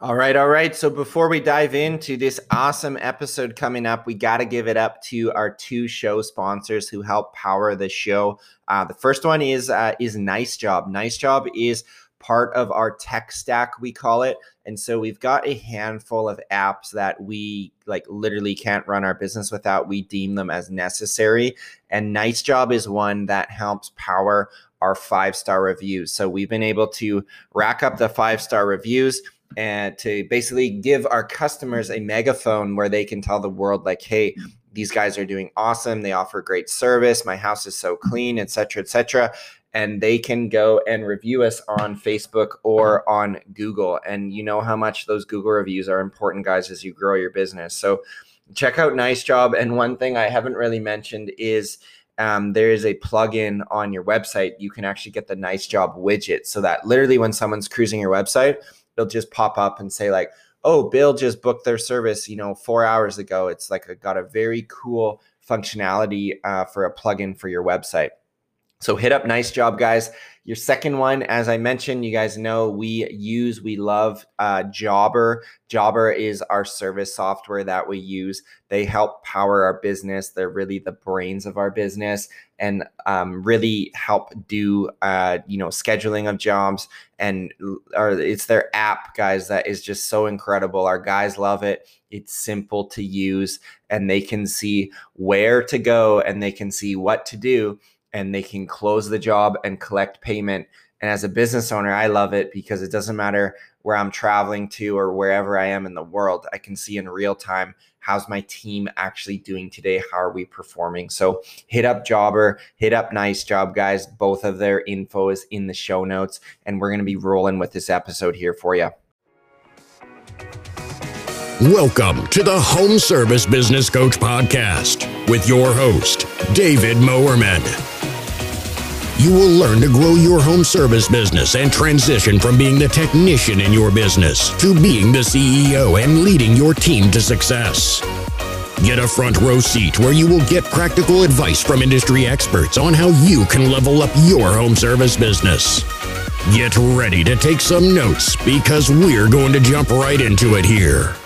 All right, all right. So before we dive into this awesome episode coming up, we got to give it up to our two show sponsors who help power the show. Uh, the first one is uh, is Nice Job. Nice Job is part of our tech stack, we call it. And so we've got a handful of apps that we like literally can't run our business without. We deem them as necessary. And Nice Job is one that helps power our five star reviews. So we've been able to rack up the five star reviews and to basically give our customers a megaphone where they can tell the world like hey these guys are doing awesome. They offer great service. My house is so clean etc etc and they can go and review us on facebook or on google. And you know how much those google reviews are important guys as you grow your business. So check out nice job. And one thing i haven't really mentioned is um, there is a plugin on your website. You can actually get the nice job widget. So that literally when someone's cruising your website it'll just pop up and say like, "Oh, Bill just booked their service, you know, four hours ago." It's like a, got a very cool functionality uh, for a plugin for your website. So hit up Nice Job, guys. Your second one, as I mentioned, you guys know we use, we love uh, Jobber. Jobber is our service software that we use. They help power our business. They're really the brains of our business and um, really help do, uh, you know, scheduling of jobs. And or it's their app, guys, that is just so incredible. Our guys love it. It's simple to use, and they can see where to go and they can see what to do and they can close the job and collect payment. And as a business owner, I love it because it doesn't matter where I'm traveling to or wherever I am in the world. I can see in real time how's my team actually doing today? How are we performing? So hit up Jobber, hit up Nice Job, guys. Both of their info is in the show notes. And we're going to be rolling with this episode here for you. Welcome to the Home Service Business Coach Podcast with your host, David Moerman. You will learn to grow your home service business and transition from being the technician in your business to being the CEO and leading your team to success. Get a front row seat where you will get practical advice from industry experts on how you can level up your home service business. Get ready to take some notes because we're going to jump right into it here.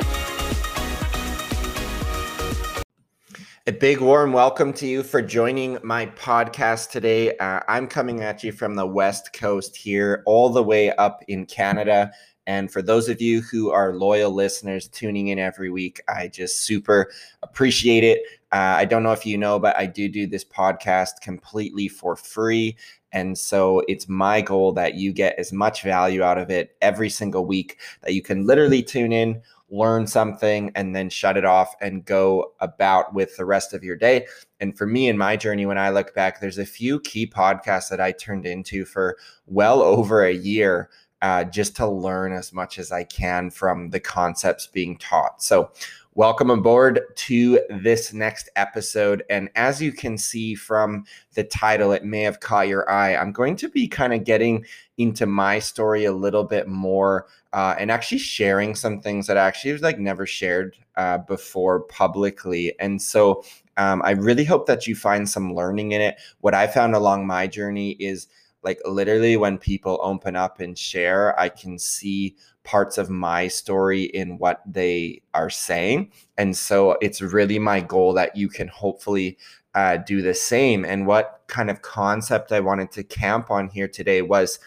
A big warm welcome to you for joining my podcast today. Uh, I'm coming at you from the West Coast here, all the way up in Canada. And for those of you who are loyal listeners tuning in every week, I just super appreciate it. Uh, I don't know if you know, but I do do this podcast completely for free. And so it's my goal that you get as much value out of it every single week that you can literally tune in learn something, and then shut it off and go about with the rest of your day. And for me in my journey, when I look back, there's a few key podcasts that I turned into for well over a year. Uh, just to learn as much as I can from the concepts being taught. So, welcome aboard to this next episode. And as you can see from the title, it may have caught your eye. I'm going to be kind of getting into my story a little bit more uh, and actually sharing some things that I actually was like never shared uh, before publicly. And so um, I really hope that you find some learning in it. What I found along my journey is like literally when people open up and share, I can see parts of my story in what they are saying. And so it's really my goal that you can hopefully uh, do the same. And what kind of concept I wanted to camp on here today was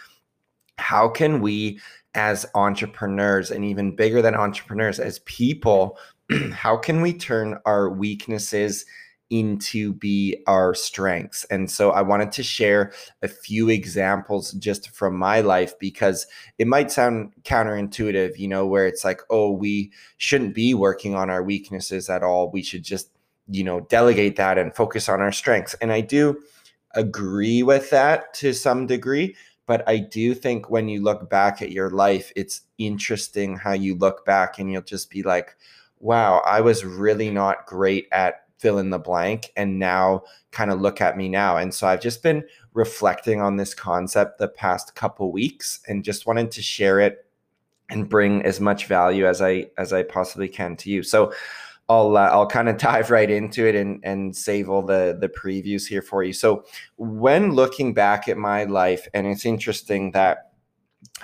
how can we as entrepreneurs and even bigger than entrepreneurs as people how can we turn our weaknesses into be our strengths. And so i wanted to share a few examples just from my life because it might sound counterintuitive you know where it's like oh we shouldn't be working on our weaknesses at all. We should just you know delegate that and focus on our strengths. And i do agree with that to some degree but I do think when you look back at your life, it's interesting how you look back and you'll just be like, wow, I was really not great at fill in the blank. And now kind of look at me now. And so I've just been reflecting on this concept the past couple weeks and just wanted to share it and bring as much value as I as I possibly can to you. So I'll uh, I'll kind of dive right into it and and save all the the previews here for you. So when looking back at my life, and it's interesting that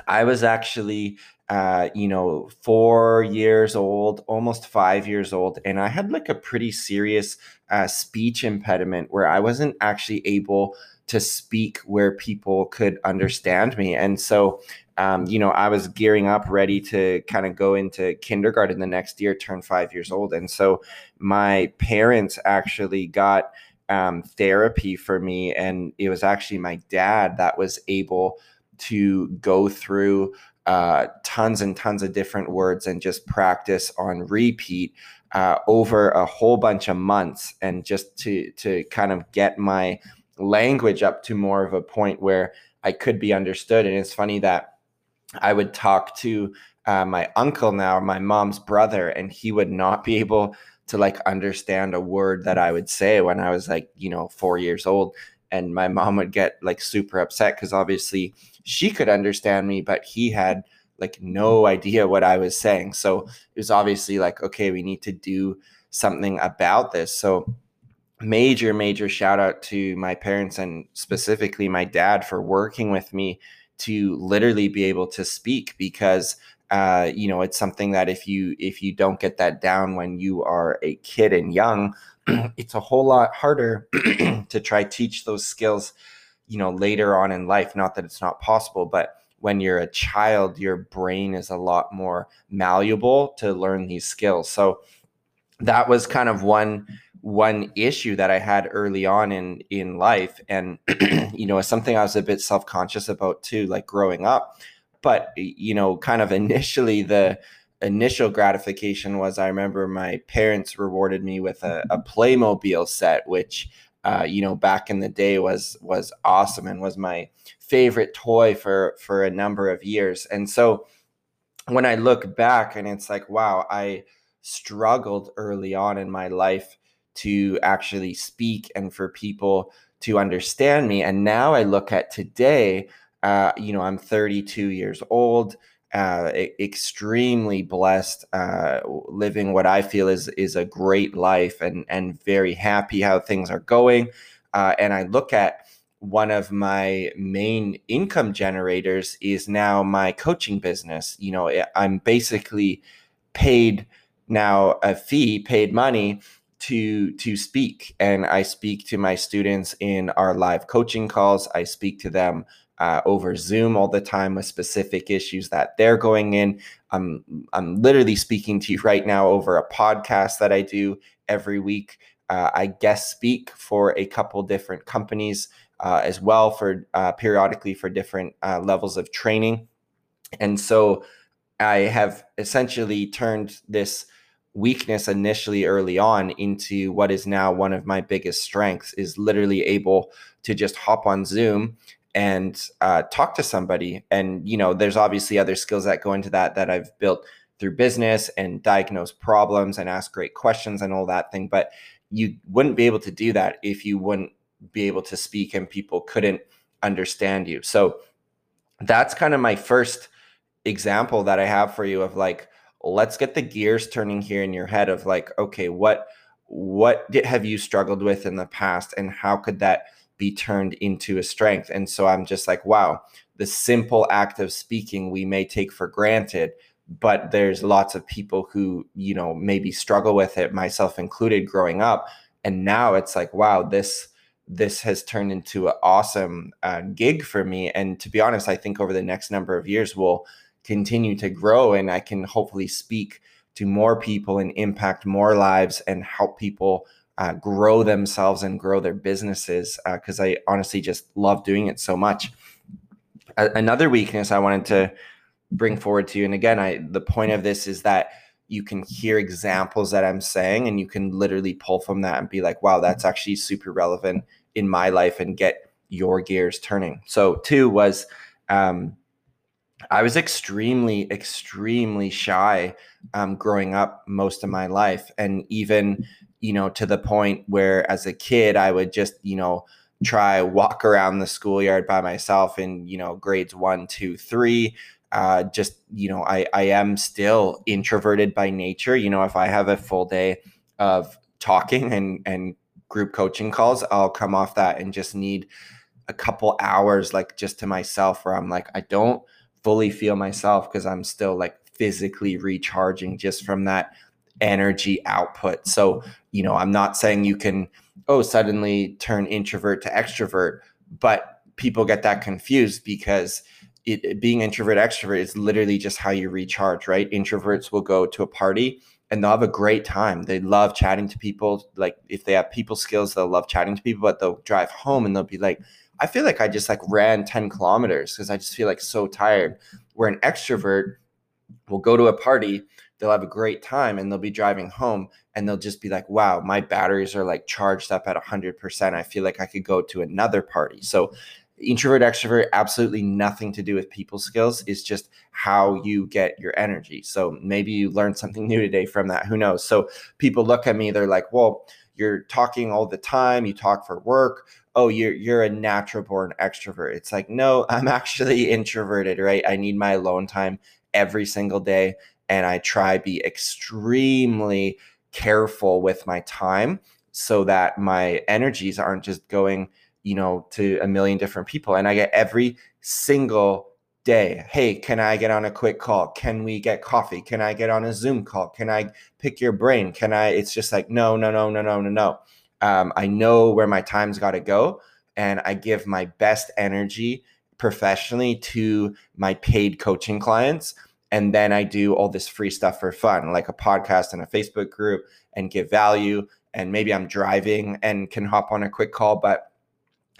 I was actually uh, you know, four years old, almost five years old, and I had like a pretty serious uh, speech impediment where I wasn't actually able to speak where people could understand me. And so, um, you know, I was gearing up, ready to kind of go into kindergarten the next year, turn five years old. And so my parents actually got um, therapy for me. And it was actually my dad that was able to go through uh, tons and tons of different words and just practice on repeat uh, over a whole bunch of months and just to to kind of get my language up to more of a point where I could be understood. And it's funny that I would talk to uh, my uncle now, my mom's brother, and he would not be able to like understand a word that I would say when I was like, you know, four years old. And my mom would get like super upset because obviously she could understand me, but he had like no idea what I was saying. So it was obviously like, okay, we need to do something about this. So major, major shout out to my parents and specifically my dad for working with me to literally be able to speak because uh, you know it's something that if you if you don't get that down when you are a kid and young it's a whole lot harder to try teach those skills you know later on in life. Not that it's not possible but when you're a child your brain is a lot more malleable to learn these skills. So that was kind of one one issue that I had early on in in life, and you know, something I was a bit self conscious about too, like growing up. But you know, kind of initially the initial gratification was I remember my parents rewarded me with a, a Playmobil set, which uh, you know back in the day was was awesome and was my favorite toy for for a number of years. And so when I look back and it's like, wow, I struggled early on in my life to actually speak and for people to understand me. And now I look at today, uh, you know, I'm 32 years old, uh, extremely blessed, uh, living what I feel is is a great life, and and very happy how things are going. Uh, and I look at one of my main income generators is now my coaching business. You know, I'm basically paid now a fee, paid money to to speak and i speak to my students in our live coaching calls i speak to them uh, over zoom all the time with specific issues that they're going in. I'm i'm literally speaking to you right now over a podcast that i do every week. Uh, i guest speak for a couple different companies uh, as well for uh, periodically for different uh, levels of training. And so i have essentially turned this weakness initially early on into what is now one of my biggest strengths is literally able to just hop on zoom and uh, talk to somebody. And you know there's obviously other skills that go into that that i've built through business and diagnose problems and ask great questions and all that thing. But you wouldn't be able to do that if you wouldn't be able to speak and people couldn't understand you. So that's kind of my first example that i have for you of like let's get the gears turning here in your head of like okay what what did, have you struggled with in the past and how could that be turned into a strength. And so i'm just like wow the simple act of speaking we may take for granted but there's lots of people who you know maybe struggle with it myself included growing up. And now it's like wow this this has turned into an awesome uh, gig for me. And to be honest i think over the next number of years we'll continue to grow and I can hopefully speak to more people and impact more lives and help people uh, grow themselves and grow their businesses because uh, I honestly just love doing it so much. A- another weakness I wanted to bring forward to you, and again, I the point of this is that you can hear examples that I'm saying and you can literally pull from that and be like, wow, that's actually super relevant in my life and get your gears turning. So, two was um, I was extremely, extremely shy um, growing up most of my life. And even, you know, to the point where as a kid, I would just, you know, try walk around the schoolyard by myself in, you know, grades one, two, three. Uh, just, you know, I, I am still introverted by nature. You know, if I have a full day of talking and, and group coaching calls, I'll come off that and just need a couple hours, like just to myself, where I'm like, I don't fully feel myself because I'm still like physically recharging just from that energy output. So, you know, I'm not saying you can, oh, suddenly turn introvert to extrovert, but people get that confused because it, being introvert extrovert is literally just how you recharge, right? Introverts will go to a party and they'll have a great time. They love chatting to people. Like if they have people skills, they'll love chatting to people, but they'll drive home and they'll be like, I feel like I just like ran 10 kilometers because I just feel like so tired. Where an extrovert will go to a party, they'll have a great time and they'll be driving home and they'll just be like, wow, my batteries are like charged up at 100%. I feel like I could go to another party. So introvert extrovert absolutely nothing to do with people skills. Is just how you get your energy. So maybe you learned something new today from that. Who knows? So people look at me they're like well you're talking all the time. You talk for work. Oh you're you're a natural born extrovert. It's like no i'm actually introverted right? I need my alone time every single day and i try to be extremely careful with my time so that my energies aren't just going you know, to a million different people. And I get every single day, hey, can I get on a quick call? Can we get coffee? Can I get on a Zoom call? Can I pick your brain? Can I? It's just like, no, no, no, no, no, no, no. Um, I know where my time's got to go. And I give my best energy professionally to my paid coaching clients. And then I do all this free stuff for fun, like a podcast and a Facebook group and give value. And maybe I'm driving and can hop on a quick call, but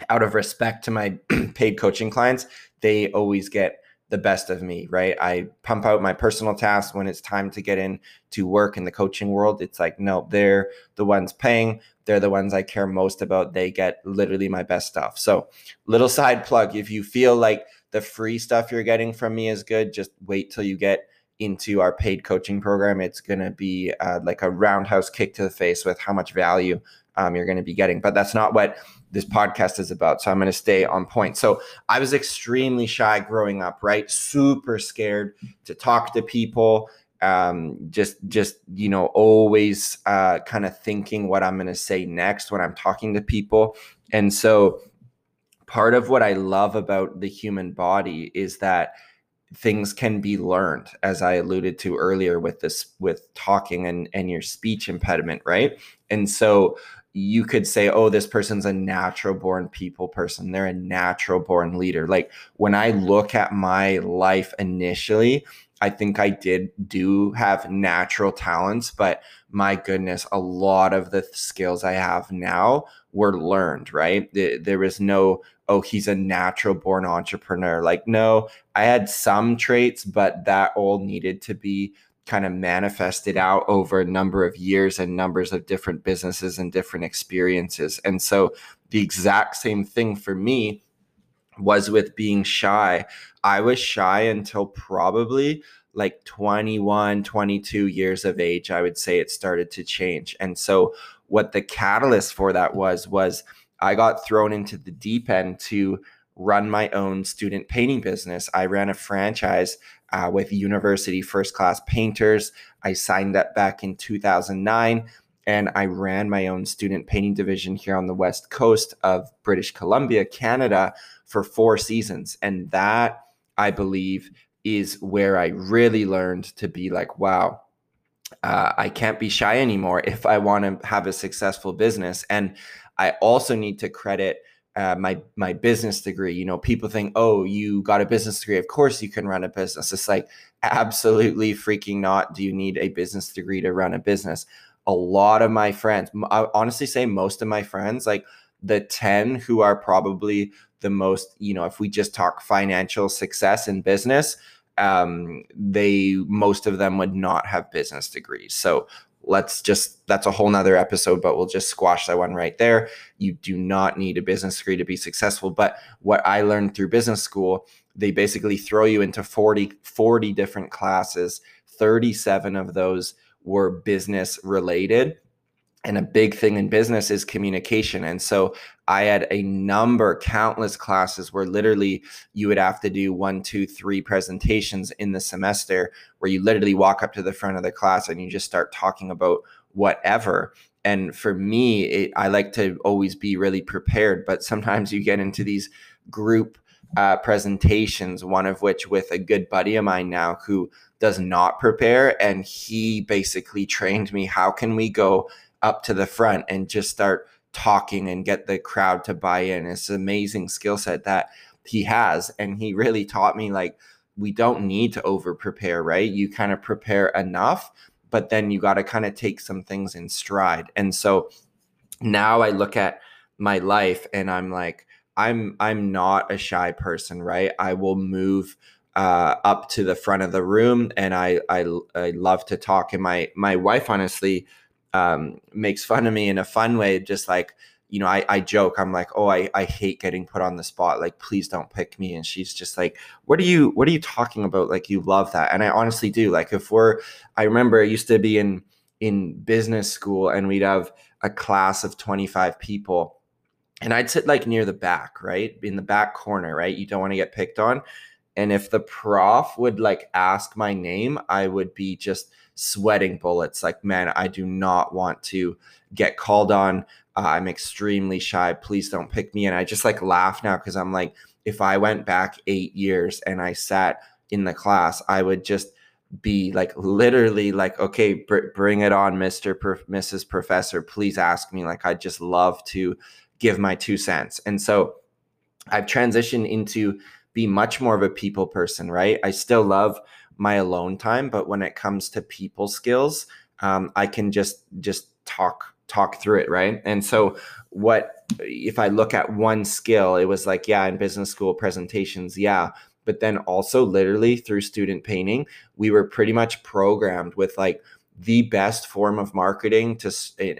out of respect to my paid coaching clients, they always get the best of me, right? I pump out my personal tasks when it's time to get in to work in the coaching world. It's like, no, they're the ones paying. They're the ones I care most about. They get literally my best stuff. So, little side plug if you feel like the free stuff you're getting from me is good, just wait till you get into our paid coaching program. It's going to be uh, like a roundhouse kick to the face with how much value um, you're going to be getting. But that's not what this podcast is about. So I'm going to stay on point. So I was extremely shy growing up, right? Super scared to talk to people. Um, just, just you know, always uh, kind of thinking what I'm going to say next when I'm talking to people. And so, part of what I love about the human body is that things can be learned as i alluded to earlier with this with talking and and your speech impediment right and so you could say, oh, this person's a natural born people person. They're a natural born leader. Like when I look at my life initially, I think I did do have natural talents, but my goodness, a lot of the skills I have now were learned, right? There was no, oh, he's a natural born entrepreneur. Like, no, I had some traits, but that all needed to be kind of manifested out over a number of years and numbers of different businesses and different experiences. And so the exact same thing for me was with being shy. I was shy until probably like 21, 22 years of age. I would say it started to change. And so what the catalyst for that was was I got thrown into the deep end to run my own student painting business. I ran a franchise uh, with University First Class Painters. I signed up back in 2009 and I ran my own student painting division here on the west coast of British Columbia, Canada for four seasons. And that, I believe, is where I really learned to be like, wow, uh, I can't be shy anymore if I want to have a successful business. And I also need to credit uh, my my business degree. You know, people think, oh, you got a business degree, of course you can run a business. It's like absolutely freaking not. Do you need a business degree to run a business? A lot of my friends, I honestly say most of my friends, like the ten who are probably the most, you know, if we just talk financial success in business, um, they most of them would not have business degrees. So let's just that's a whole nother episode but we'll just squash that one right there. You do not need a business degree to be successful but what i learned through business school they basically throw you into 40 40 different classes. 37 of those were business related and a big thing in business is communication and so i had a number countless classes where literally you would have to do one two three presentations in the semester where you literally walk up to the front of the class and you just start talking about whatever and for me it, i like to always be really prepared but sometimes you get into these group uh, presentations, one of which with a good buddy of mine now who does not prepare. And he basically trained me how can we go up to the front and just start talking and get the crowd to buy in. It's an amazing skill set that he has. And he really taught me like, we don't need to over prepare, right? You kind of prepare enough, but then you got to kind of take some things in stride. And so now I look at my life and I'm like, I'm I'm not a shy person, right? I will move uh, up to the front of the room, and I I, I love to talk. And my my wife honestly um, makes fun of me in a fun way, just like you know, I, I joke, I'm like, oh, I, I hate getting put on the spot. Like, please don't pick me. And she's just like, what are you, what are you talking about? Like, you love that. And I honestly do. Like, if we're, I remember I used to be in, in business school and we'd have a class of 25 people and I'd sit like near the back, right? In the back corner, right? You don't want to get picked on. And if the prof would like ask my name, I would be just sweating bullets. Like, man, I do not want to get called on. Uh, I'm extremely shy. Please don't pick me. And I just like laugh now because I'm like, if I went back eight years and I sat in the class, I would just be like literally like okay br- bring it on mr mrs professor please ask me like i just love to give my two cents. And so I've transitioned into be much more of a people person, right? I still love my alone time, but when it comes to people skills, um, I can just just talk talk through it, right? And so what if I look at one skill, it was like, yeah, in business school presentations, yeah. But then also literally through student painting, we were pretty much programmed with like the best form of marketing to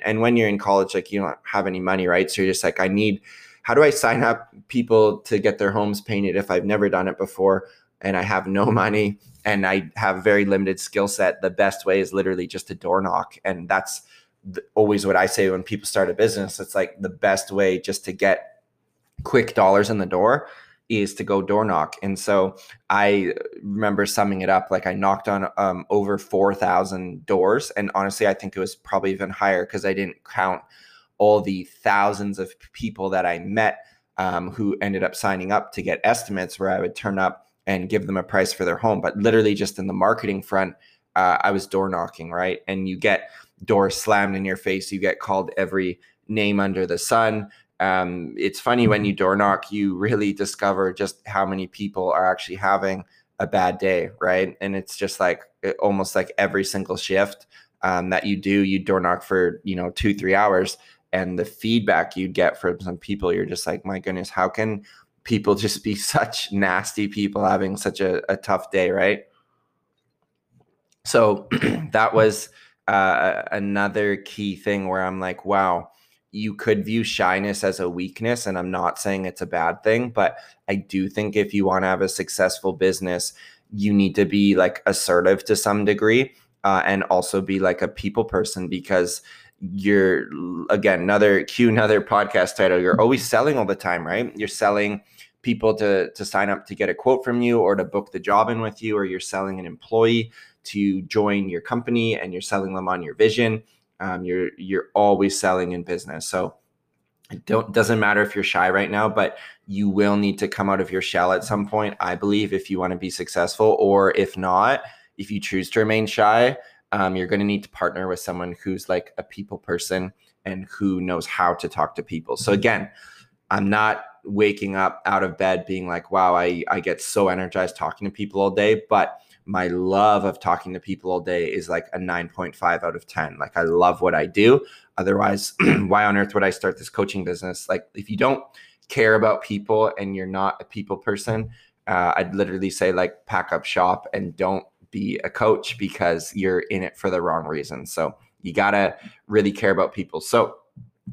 and when you're in college like you don't have any money right so you're just like i need how do i sign up people to get their homes painted if i've never done it before and i have no money and i have very limited skill set the best way is literally just to door knock and that's always what i say when people start a business it's like the best way just to get quick dollars in the door is to go door knock. And so I remember summing it up like I knocked on um, over 4,000 doors. And honestly, I think it was probably even higher because I didn't count all the thousands of people that I met um, who ended up signing up to get estimates where I would turn up and give them a price for their home. But literally, just in the marketing front, uh, I was door knocking, right? And you get doors slammed in your face, you get called every name under the sun um, it's funny when you door knock, you really discover just how many people are actually having a bad day, right? And it's just like almost like every single shift um, that you do, you door knock for you know two three hours, and the feedback you'd get from some people, you're just like, my goodness, how can people just be such nasty people having such a, a tough day, right? So that was uh, another key thing where I'm like, wow you could view shyness as a weakness and i'm not saying it's a bad thing but i do think if you want to have a successful business you need to be like assertive to some degree uh, and also be like a people person because you're again another cue another podcast title you're always selling all the time right you're selling people to to sign up to get a quote from you or to book the job in with you or you're selling an employee to join your company and you're selling them on your vision um, you're you're always selling in business. So it don't doesn't matter if you're shy right now but you will need to come out of your shell at some point i believe if you want to be successful or if not if you choose to remain shy um, you're going to need to partner with someone who's like a people person and who knows how to talk to people. So again i'm not waking up out of bed being like wow i, I get so energized talking to people all day but my love of talking to people all day is like a 9.5 out of 10. Like I love what I do. Otherwise, why on earth would I start this coaching business? Like if you don't care about people and you're not a people person, uh, I'd literally say like pack up shop and don't be a coach because you're in it for the wrong reason. So you gotta really care about people. So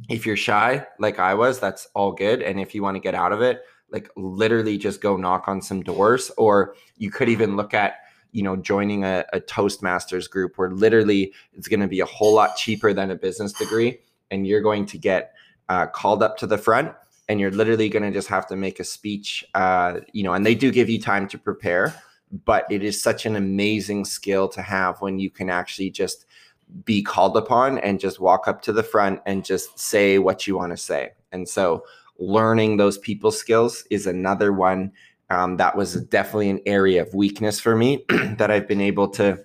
if you're shy, like I was, that's all good. And if you want to get out of it, like literally just go knock on some doors, or you could even look at you know joining a, a toastmasters group where literally it's going to be a whole lot cheaper than a business degree and you're going to get uh, called up to the front and you're literally going to just have to make a speech uh, you know and they do give you time to prepare but it is such an amazing skill to have when you can actually just be called upon and just walk up to the front and just say what you want to say and so learning those people skills is another one Um, that was definitely an area of weakness for me that I've been able to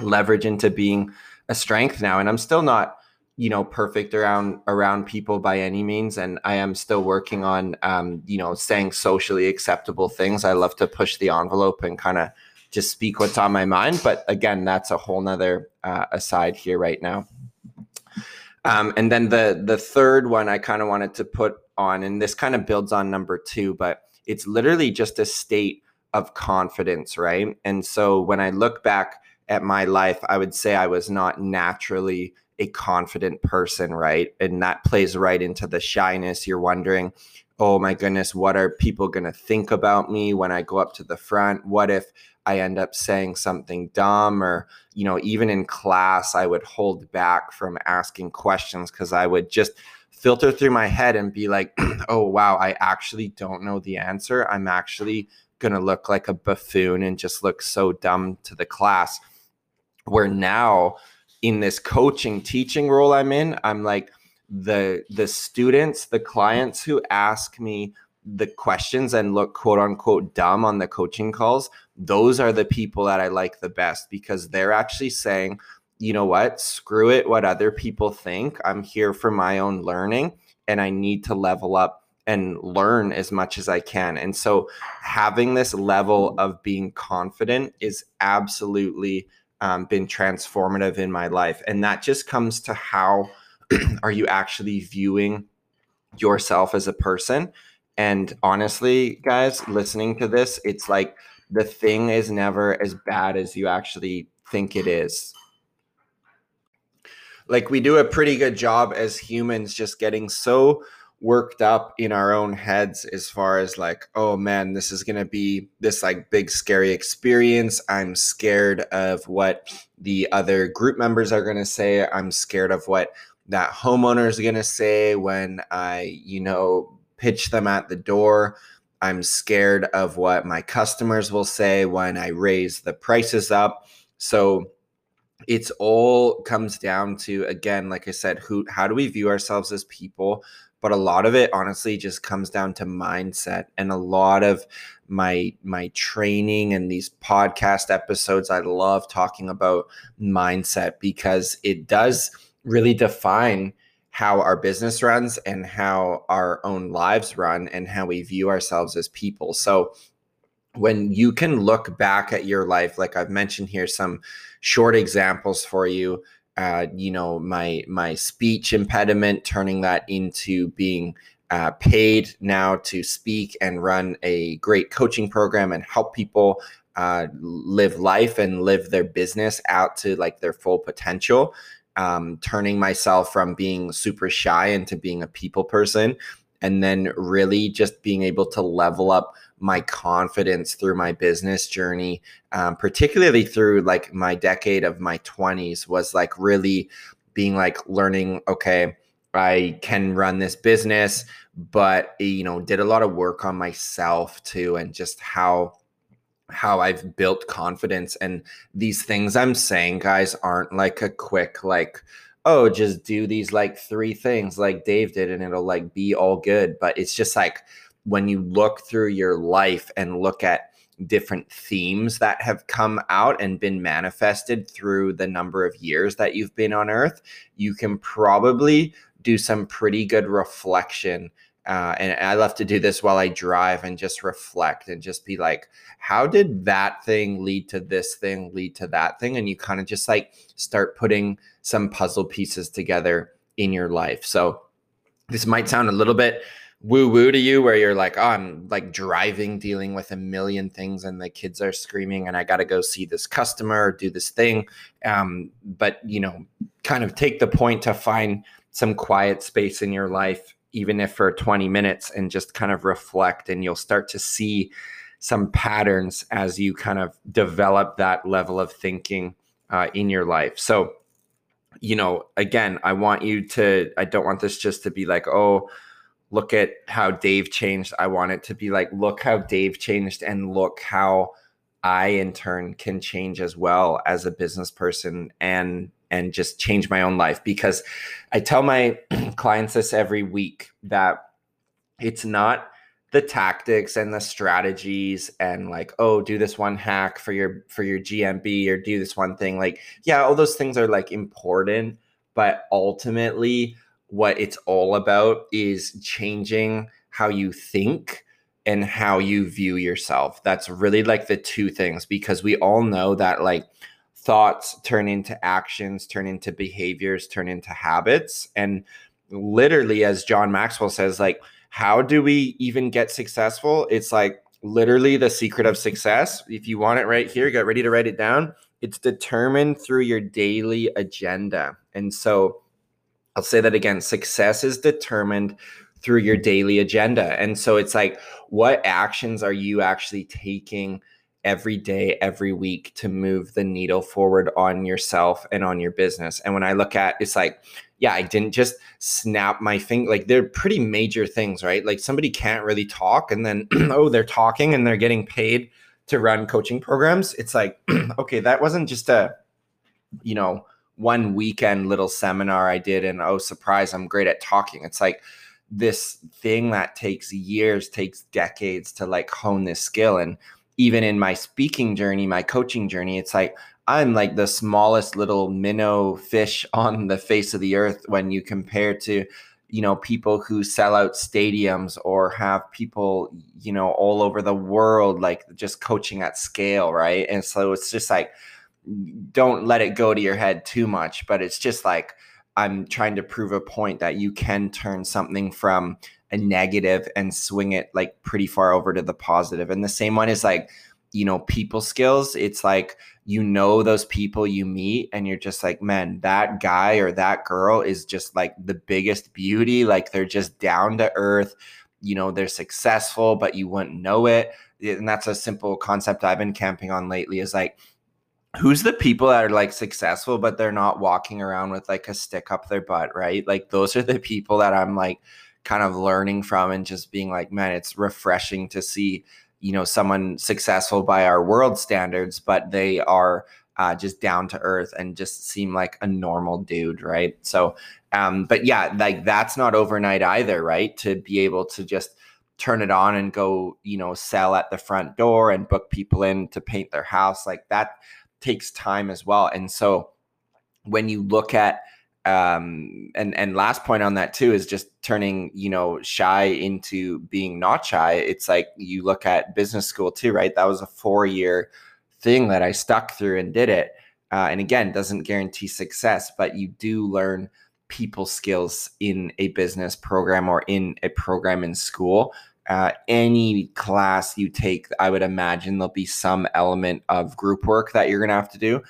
leverage into being a strength now. And I'm still not, you know, perfect around around people by any means, and I am still working on, um, you know, saying socially acceptable things. I love to push the envelope and kind of just speak what's on my mind. But again, that's a whole nother uh, aside here right now. Um, and then the the third one I kind of wanted to put on, and this kind of builds on number two, but it's literally just a state of confidence, right? And so when I look back at my life, I would say I was not naturally a confident person, right? And that plays right into the shyness. You're wondering, oh my goodness, what are people going to think about me when I go up to the front? What if I end up saying something dumb? Or, you know, even in class, I would hold back from asking questions because I would just filter through my head and be like, oh, wow, I actually don't know the answer. I'm actually going to look like a buffoon and just look so dumb to the class. Where now, in this coaching teaching role I'm in, I'm like, the the students the clients who ask me the questions and look quote unquote dumb on the coaching calls those are the people that i like the best because they're actually saying you know what? Screw it what other people think. I'm here for my own learning and i need to level up and learn as much as i can. And so having this level of being confident is absolutely um, been transformative in my life. And that just comes to how are you actually viewing yourself as a person? And honestly, guys, listening to this, it's like the thing is never as bad as you actually think it is. Like we do a pretty good job as humans just getting so worked up in our own heads as far as like oh man this is going to be this like big scary experience i'm scared of what the other group members are going to say i'm scared of what that homeowner is going to say when I, you know, pitch them at the door. I'm scared of what my customers will say when I raise the prices up. So it's all comes down to again like I said who how do we view ourselves as people? But a lot of it honestly just comes down to mindset and a lot of my my training and these podcast episodes I love talking about mindset because it does really define how our business runs and how our own lives run and how we view ourselves as people. So when you can look back at your life, like I've mentioned here, some short examples for you. Uh, you know, my my speech impediment, turning that into being uh, paid now to speak and run a great coaching program and help people uh, live life and live their business out to like their full potential um, turning myself from being super shy into being a people person and then really just being able to level up my confidence through my business journey um, particularly through like my decade of my 20s was like really being like learning okay i can run this business but you know did a lot of work on myself too and just how how I've built confidence. And these things I'm saying, guys, aren't like a quick, like, oh, just do these like three things like Dave did and it'll like be all good. But it's just like when you look through your life and look at different themes that have come out and been manifested through the number of years that you've been on earth, you can probably do some pretty good reflection uh, and I love to do this while I drive and just reflect and just be like, how did that thing lead to this thing, lead to that thing? And you kind of just like start putting some puzzle pieces together in your life. So this might sound a little bit woo woo to you where you're like, oh, I'm like driving, dealing with a million things, and the kids are screaming, and I got to go see this customer or do this thing. Um, but, you know, kind of take the point to find some quiet space in your life even if for 20 minutes and just kind of reflect and you'll start to see some patterns as you kind of develop that level of thinking uh, in your life. So you know again i want you to i don't want this just to be like oh look at how dave changed. I want it to be like look how dave changed and look how i in turn can change as well as a business person and and just change my own life. Because I tell my clients this every week that it's not the tactics and the strategies and like oh do this one hack for your for your gmb or do this one thing. Like yeah all those things are like important but ultimately what it's all about is changing how you think and how you view yourself. That's really like the two things because we all know that like thoughts turn into actions turn into behaviors turn into habits and literally as john maxwell says like how do we even get successful? It's like literally the secret of success. If you want it right here, get ready to write it down. It's determined through your daily agenda. And so I'll say that again success is determined through your daily agenda. And so it's like, what actions are you actually taking every day, every week to move the needle forward on yourself and on your business? And when I look at it's like, yeah, I didn't just snap my finger. Like they're pretty major things, right? Like somebody can't really talk and then, oh, they're talking and they're getting paid to run coaching programs. It's like, okay, that wasn't just a, you know, one weekend little seminar I did and oh, surprise, I'm great at talking. It's like this thing that takes years, takes decades to like hone this skill. And even in my speaking journey, my coaching journey, it's like, I'm like the smallest little minnow fish on the face of the earth when you compare to, you know, people who sell out stadiums or have people, you know, all over the world, like just coaching at scale, right? And so it's just like, don't let it go to your head too much, but it's just like, I'm trying to prove a point that you can turn something from a negative and swing it like pretty far over to the positive. And the same one is like, you know, people skills. It's like, you know those people you meet and you're just like man that guy or that girl is just like the biggest beauty like they're just down to earth you know they're successful but you wouldn't know it and that's a simple concept i've been camping on lately is like who's the people that are like successful but they're not walking around with like a stick up their butt right like those are the people that i'm like kind of learning from and just being like man it's refreshing to see you know someone successful by our world standards but they are uh, just down to earth and just seem like a normal dude right? So um but yeah like that's not overnight either right? To be able to just turn it on and go you know sell at the front door and book people in to paint their house like that takes time as well. And so when you look at um and and last point on that too is just turning you know shy into being not shy. It's like you look at business school too right? That was a four year thing that i stuck through and did it. Uh, and again doesn't guarantee success but you do learn people skills in a business program or in a program in school. Uh, any class you take i would imagine there'll be some element of group work that you're going to have to do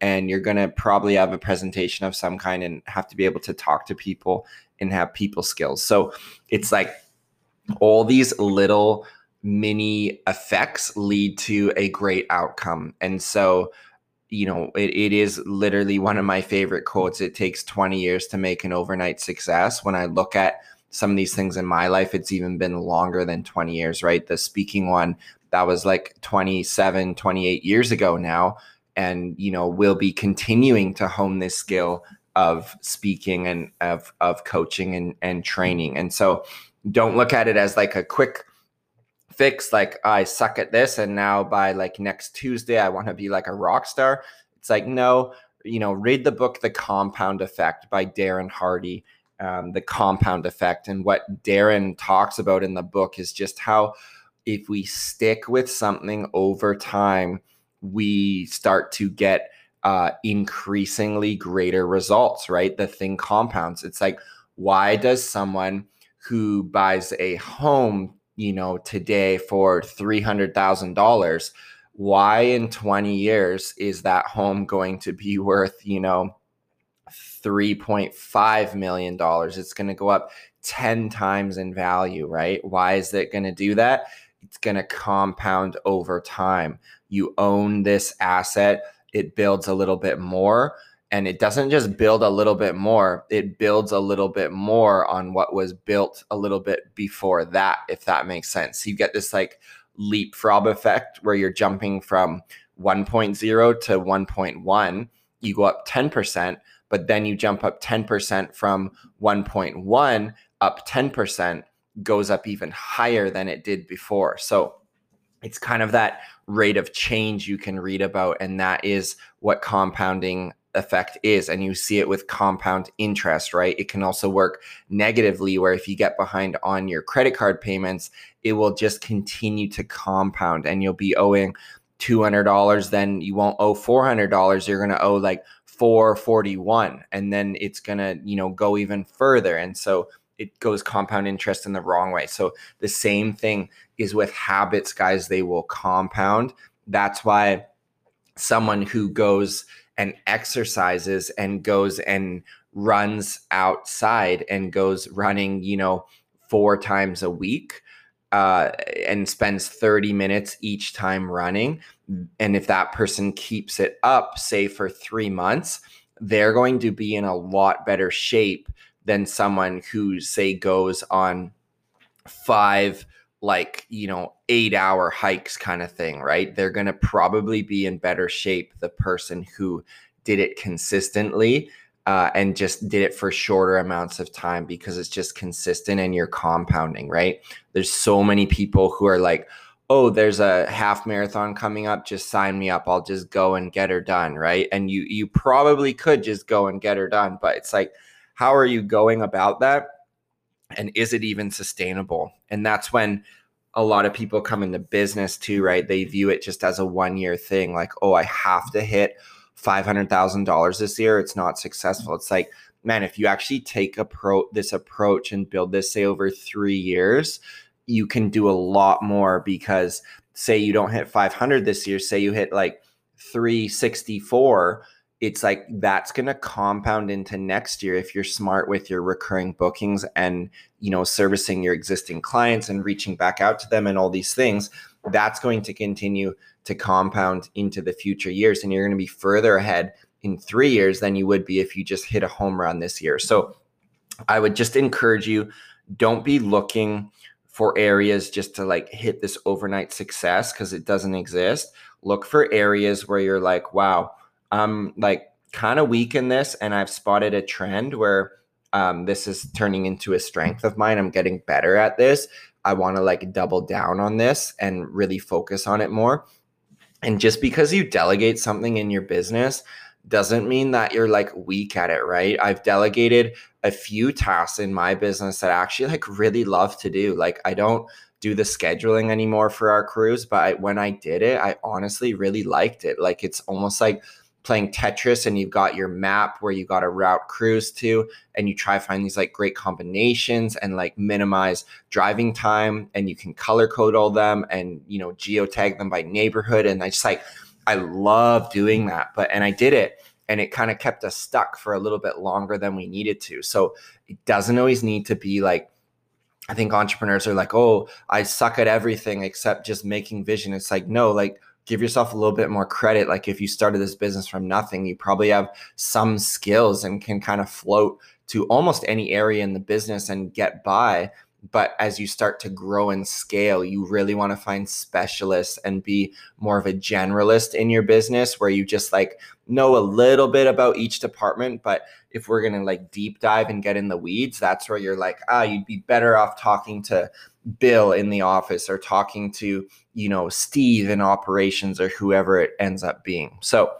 and you're going to probably have a presentation of some kind and have to be able to talk to people and have people skills. So it's like all these little mini effects lead to a great outcome. And so, you know, it, it is literally one of my favorite quotes. It takes 20 years to make an overnight success. When I look at some of these things in my life, it's even been longer than 20 years, right? The speaking one, that was like 27, 28 years ago now and you know we'll be continuing to hone this skill of speaking and of of coaching and and training. And so don't look at it as like a quick fix like i suck at this and now by like next tuesday i want to be like a rock star. It's like no you know read the book the compound effect by darren hardy. Um, the compound effect and what darren talks about in the book is just how if we stick with something over time we start to get uh, increasingly greater results, right? The thing compounds. It's like, why does someone who buys a home, you know, today for $300,000, why in 20 years is that home going to be worth, you know, $3.5 million? It's going to go up 10 times in value, right? Why is it going to do that? It's going to compound over time you own this asset, it builds a little bit more. And it doesn't just build a little bit more, it builds a little bit more on what was built a little bit before that, if that makes sense. You get this like leapfrog effect where you're jumping from 1.0 to 1.1, you go up 10%, but then you jump up 10% from 1.1 up 10%. goes up even higher than it did before. So it's kind of that rate of change you can read about. And that is what compounding effect is and you see it with compound interest right it can also work negatively where if you get behind on your credit card payments it will just continue to compound and you'll be owing $200 then you won't owe $400 you're going to owe like 441 and then it's going to you know go even further and so it goes compound interest in the wrong way so the same thing is with habits guys they will compound that's why someone who goes and exercises and goes and runs outside and goes running, you know, four times a week uh, and spends 30 minutes each time running. And if that person keeps it up, say for three months, they're going to be in a lot better shape than someone who, say, goes on five like you know eight hour hikes kind of thing right? They're going to probably be in better shape the person who did it consistently uh, and just did it for shorter amounts of time because it's just consistent and you're compounding right? There's so many people who are like oh there's a half marathon coming up just sign me up. I'll just go and get her done right? And you you probably could just go and get her done but it's like how are you going about that and is it even sustainable? And that's when a lot of people come into business too right? They view it just as a one year thing like oh i have to hit $500,000 this year. It's not successful. It's like man if you actually take a pro this approach and build this say over 3 years you can do a lot more because say you don't hit 500 this year say you hit like 364 it's like that's going to compound into next year if you're smart with your recurring bookings and you know servicing your existing clients and reaching back out to them and all these things. That's going to continue to compound into the future years and you're going to be further ahead in 3 years than you would be if you just hit a home run this year. So i would just encourage you don't be looking for areas just to like hit this overnight success because it doesn't exist. Look for areas where you're like wow I'm like kind of weak in this, and I've spotted a trend where um, this is turning into a strength of mine. I'm getting better at this. I want to like double down on this and really focus on it more. And just because you delegate something in your business doesn't mean that you're like weak at it, right? I've delegated a few tasks in my business that I actually like really love to do. Like I don't do the scheduling anymore for our crews, but I, when I did it, I honestly really liked it. Like it's almost like playing Tetris and you've got your map where you got a route crews to and you try find these like great combinations and like minimize driving time and you can color code all them and you know geotag them by neighborhood and I just like I love doing that but and I did it and it kind of kept us stuck for a little bit longer than we needed to so it doesn't always need to be like I think entrepreneurs are like, oh, I suck at everything except just making vision. It's like, no, like give yourself a little bit more credit. Like if you started this business from nothing, you probably have some skills and can kind of float to almost any area in the business and get by. But as you start to grow and scale, you really want to find specialists and be more of a generalist in your business where you just like know a little bit about each department. But if we're going to like deep dive and get in the weeds, that's where you're like, ah, you'd be better off talking to Bill in the office or talking to, you know, Steve in operations or whoever it ends up being. So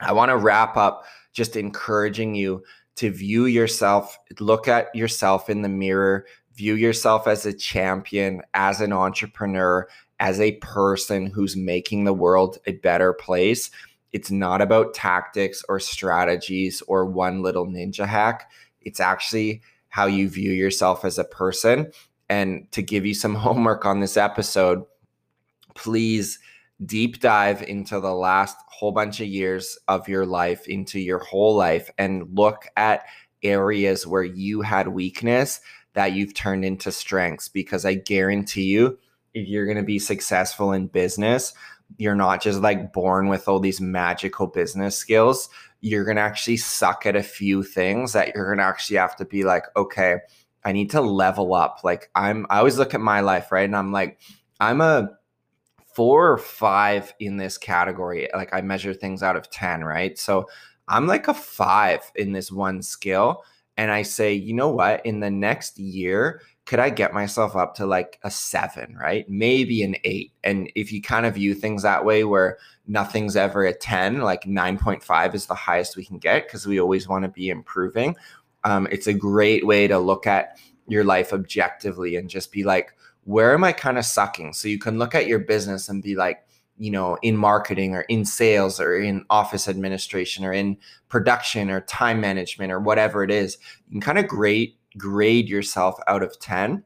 I want to wrap up just encouraging you to view yourself, look at yourself in the mirror, view yourself as a champion, as an entrepreneur, as a person who's making the world a better place. It's not about tactics or strategies or one little ninja hack. It's actually how you view yourself as a person and to give you some homework on this episode, please deep dive into the last whole bunch of years of your life, into your whole life, and look at areas where you had weakness that you've turned into strengths. Because I guarantee you, if you're going to be successful in business, you're not just like born with all these magical business skills. You're going to actually suck at a few things that you're going to actually have to be like, okay, I need to level up. Like I'm I always look at my life, right? And I'm like, I'm a four or five in this category. Like I measure things out of 10, right? So I'm like a five in this one skill. and I say, you know what, in the next year, could I get myself up to like a seven, right? Maybe an eight. And if you kind of view things that way, where nothing's ever a 10, like 9.5 is the highest we can get because we always want to be improving. Um, it's a great way to look at your life objectively and just be like, where am I kind of sucking? So you can look at your business and be like, you know, in marketing or in sales or in office administration or in production or time management or whatever it is, you can kind of grade grade yourself out of 10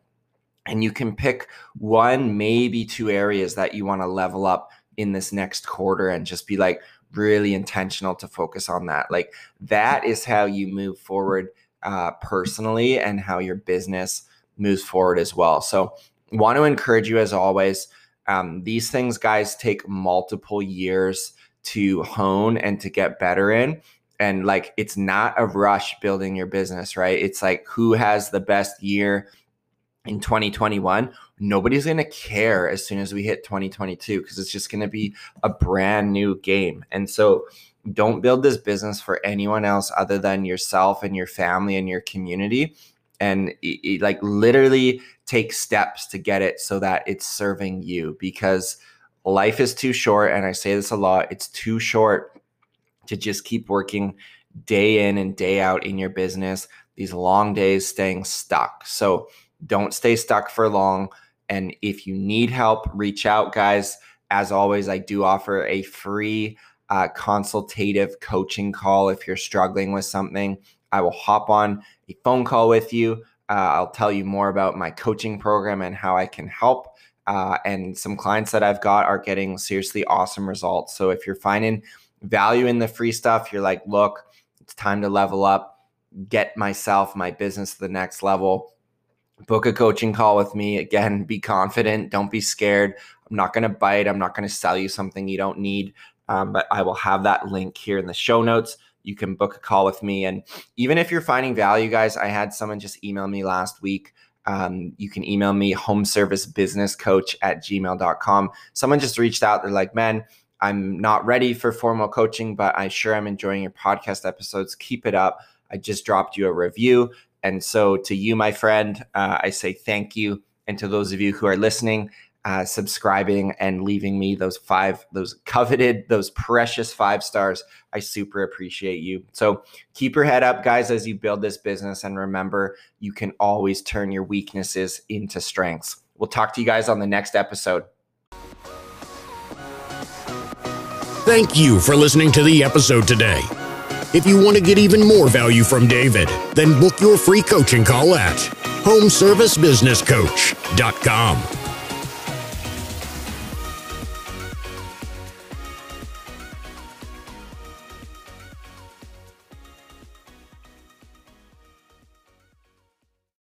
and you can pick one maybe two areas that you want to level up in this next quarter and just be like really intentional to focus on that like that is how you move forward uh, personally and how your business moves forward as well so want to encourage you as always um, these things guys take multiple years to hone and to get better in and like it's not a rush building your business, right? It's like who has the best year in 2021? Nobody's going to care as soon as we hit 2022 because it's just going to be a brand new game. And so don't build this business for anyone else other than yourself and your family and your community and it, it, like literally take steps to get it so that it's serving you because life is too short and I say this a lot, it's too short to just keep working day in and day out in your business, these long days staying stuck. So don't stay stuck for long. And if you need help, reach out, guys. As always, I do offer a free uh, consultative coaching call if you're struggling with something. I will hop on a phone call with you. Uh, I'll tell you more about my coaching program and how I can help. Uh, and some clients that I've got are getting seriously awesome results. So if you're finding value in the free stuff, you're like, look, it's time to level up, get myself, my business to the next level. Book a coaching call with me. Again, be confident. Don't be scared. I'm not going to bite. I'm not going to sell you something you don't need. Um, but I will have that link here in the show notes. You can book a call with me. And even if you're finding value, guys, I had someone just email me last week. Um, you can email me home service business coach at gmail.com. Someone just reached out. They're like, man, I'm not ready for formal coaching, but I sure am enjoying your podcast episodes. Keep it up. I just dropped you a review. And so, to you, my friend, uh, I say thank you. And to those of you who are listening, uh, subscribing and leaving me those five, those coveted, those precious five stars, I super appreciate you. So, keep your head up, guys, as you build this business. And remember, you can always turn your weaknesses into strengths. We'll talk to you guys on the next episode. Thank you for listening to the episode today. If you want to get even more value from David, then book your free coaching call at homeservicebusinesscoach.com.